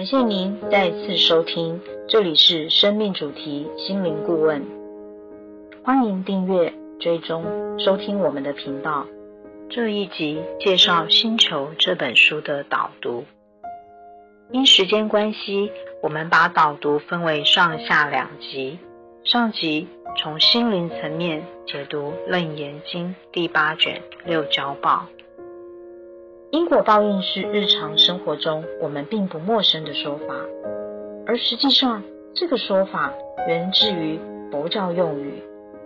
感谢您再次收听，这里是生命主题心灵顾问，欢迎订阅、追踪、收听我们的频道。这一集介绍《星球》这本书的导读。因时间关系，我们把导读分为上下两集。上集从心灵层面解读《楞严经》第八卷六交报。因果报应是日常生活中我们并不陌生的说法，而实际上这个说法源自于佛教用语，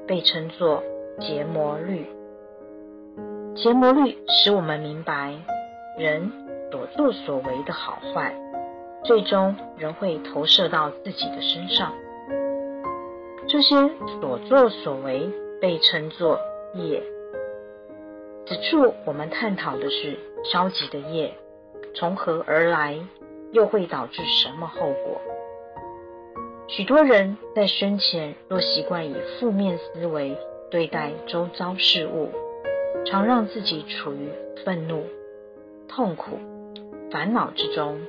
被称作结魔律。结魔律使我们明白，人所作所为的好坏，最终仍会投射到自己的身上。这些所作所为被称作业。此处我们探讨的是消极的业从何而来，又会导致什么后果？许多人在生前若习惯以负面思维对待周遭事物，常让自己处于愤怒、痛苦、烦恼之中，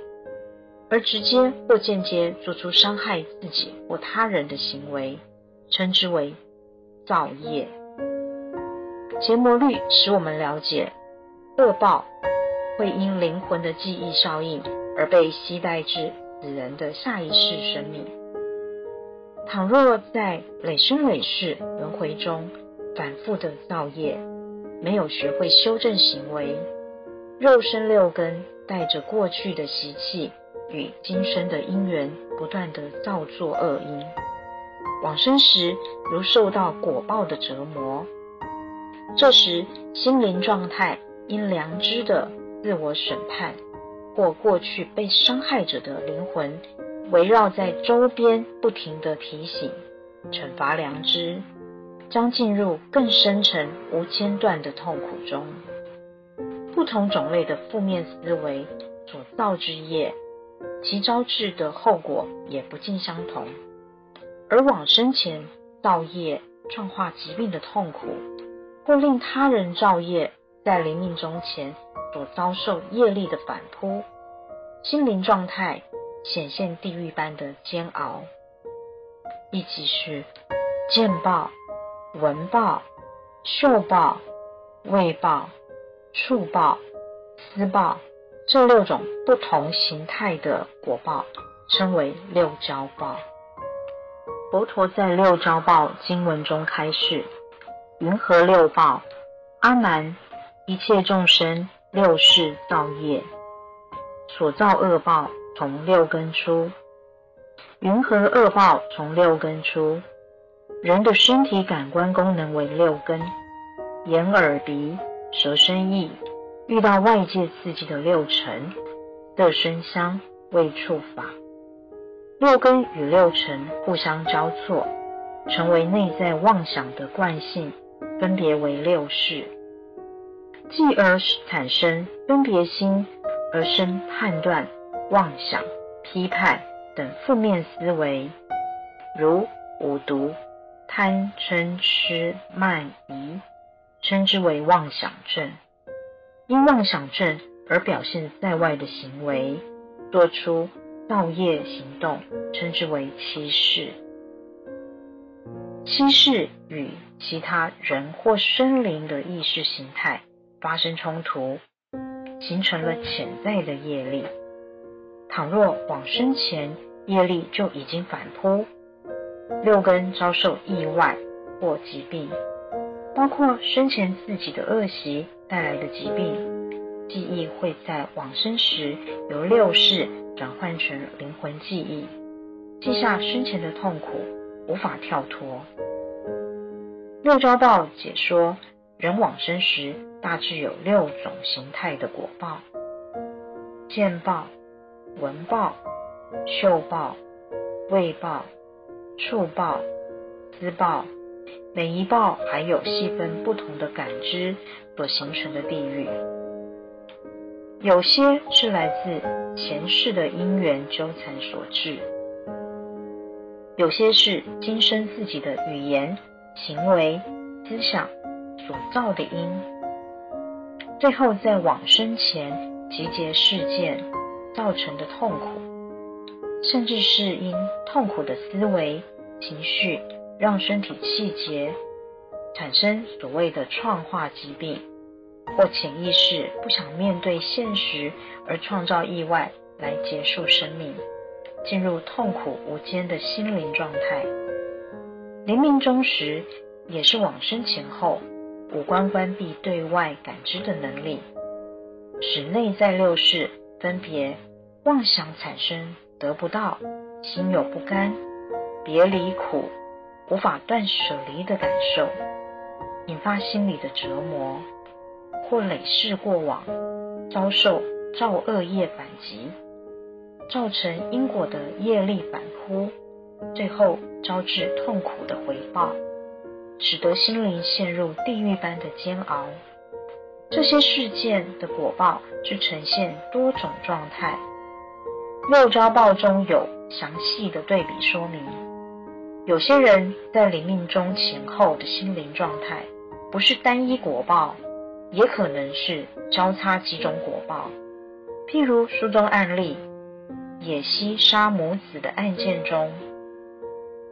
而直接或间接做出伤害自己或他人的行为，称之为造业。结魔律使我们了解，恶报会因灵魂的记忆效应而被携带至死人的下一世生命。倘若在累生累世轮回中反复的造业，没有学会修正行为，肉身六根带着过去的习气与今生的因缘，不断的造作恶因，往生时如受到果报的折磨。这时，心灵状态因良知的自我审判，或过去被伤害者的灵魂围绕在周边，不停的提醒、惩罚良知，将进入更深沉、无间断的痛苦中。不同种类的负面思维所造之业，其招致的后果也不尽相同。而往生前造业创化疾病的痛苦。或令他人造业，在临命终前所遭受业力的反扑，心灵状态显现地狱般的煎熬，亦即是见报、闻报、嗅报、味报、触报、思报这六种不同形态的果报，称为六交报。佛陀在六交报经文中开示。云何六报？阿难，一切众生六世造业，所造恶报从六根出。云何恶报从六根出？人的身体感官功能为六根：眼、耳、鼻、舌、身、意。遇到外界刺激的六尘：色、声、香、味、触、法。六根与六尘互相交错，成为内在妄想的惯性。分别为六世，继而产生分别心，而生判断、妄想、批判等负面思维，如五毒、贪嗔痴慢疑，称之为妄想症。因妄想症而表现在外的行为，做出造业行动，称之为欺世。欺世与其他人或生灵的意识形态发生冲突，形成了潜在的业力。倘若往生前业力就已经反扑，六根遭受意外或疾病，包括生前自己的恶习带来的疾病，记忆会在往生时由六世转换成灵魂记忆，记下生前的痛苦。无法跳脱。六招道解说，人往生时大致有六种形态的果报：见报、闻报、嗅报、味报、触报、思报。每一报还有细分不同的感知所形成的地狱。有些是来自前世的因缘纠缠所致。有些是今生自己的语言、行为、思想所造的因，最后在往生前集结事件造成的痛苦，甚至是因痛苦的思维、情绪，让身体气节产生所谓的创化疾病，或潜意识不想面对现实而创造意外来结束生命，进入痛苦无间的心灵状态。临命终时，也是往生前后五官关闭对外感知的能力，使内在六识分别妄想产生。得不到，心有不甘，别离苦，无法断舍离的感受，引发心理的折磨，或累世过往遭受造恶业反击，造成因果的业力反扑，最后招致痛苦的回报，使得心灵陷入地狱般的煎熬。这些事件的果报是呈现多种状态。六招报中有详细的对比说明，有些人在临命中前后的心灵状态，不是单一果报，也可能是交叉几种果报。譬如书中案例野西杀母子的案件中，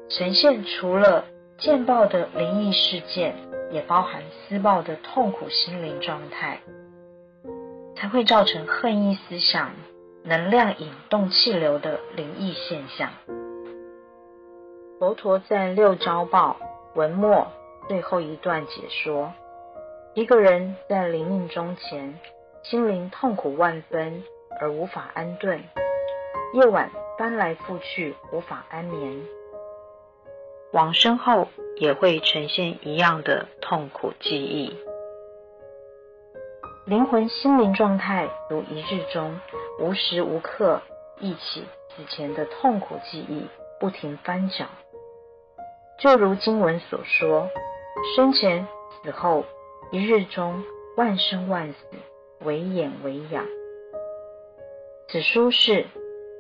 呈现除了见报的灵异事件，也包含私报的痛苦心灵状态，才会造成恨意思想。能量引动气流的灵异现象。佛陀在六招报文末最后一段解说：一个人在临命终前，心灵痛苦万分而无法安顿，夜晚翻来覆去无法安眠，往生后也会呈现一样的痛苦记忆。灵魂心灵状态如一日中无时无刻忆起此前的痛苦记忆，不停翻搅。就如经文所说：生前死后一日中万生万死，为眼为养。此书是《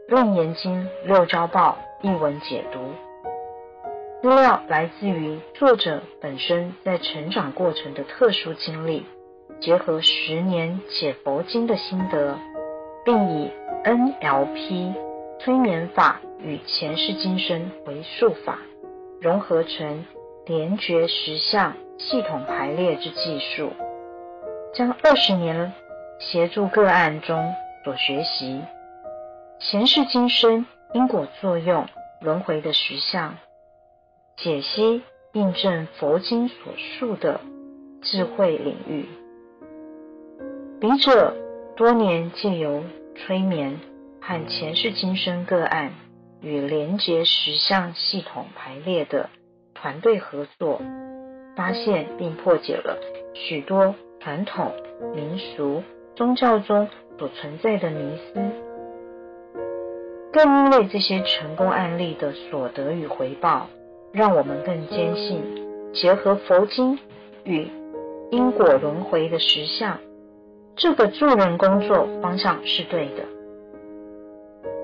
楞严经》六招报译文解读，资料来自于作者本身在成长过程的特殊经历。结合十年解佛经的心得，并以 NLP 催眠法与前世今生回溯法融合成联觉实相系统排列之技术，将二十年协助个案中所学习前世今生因果作用轮回的实相解析印证佛经所述的智慧领域。笔者多年借由催眠和前世今生个案与连结十相系统排列的团队合作，发现并破解了许多传统民俗宗教中所存在的迷思。更因为这些成功案例的所得与回报，让我们更坚信结合佛经与因果轮回的实相。这个助人工作方向是对的。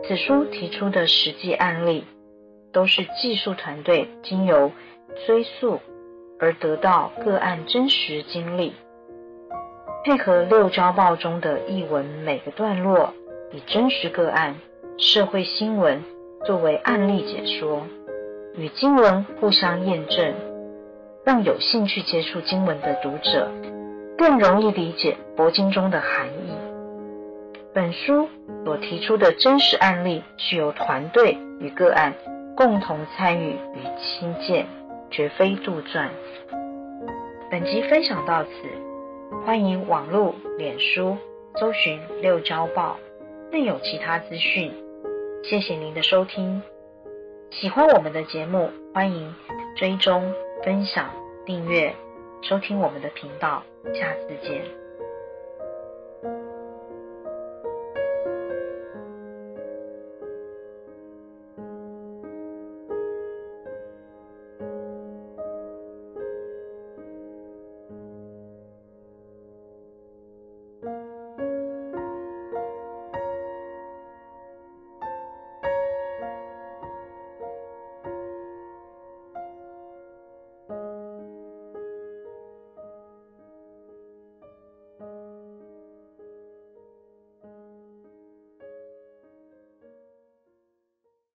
此书提出的实际案例，都是技术团队经由追溯而得到个案真实经历，配合六招报中的译文每个段落，以真实个案、社会新闻作为案例解说，与经文互相验证，让有兴趣接触经文的读者。更容易理解佛经中的含义。本书所提出的真实案例，是由团队与个案共同参与与亲见，绝非杜撰。本集分享到此，欢迎网络、脸书搜寻“六招报”，更有其他资讯。谢谢您的收听。喜欢我们的节目欢迎追踪分享订阅收听我们的频道。下次见。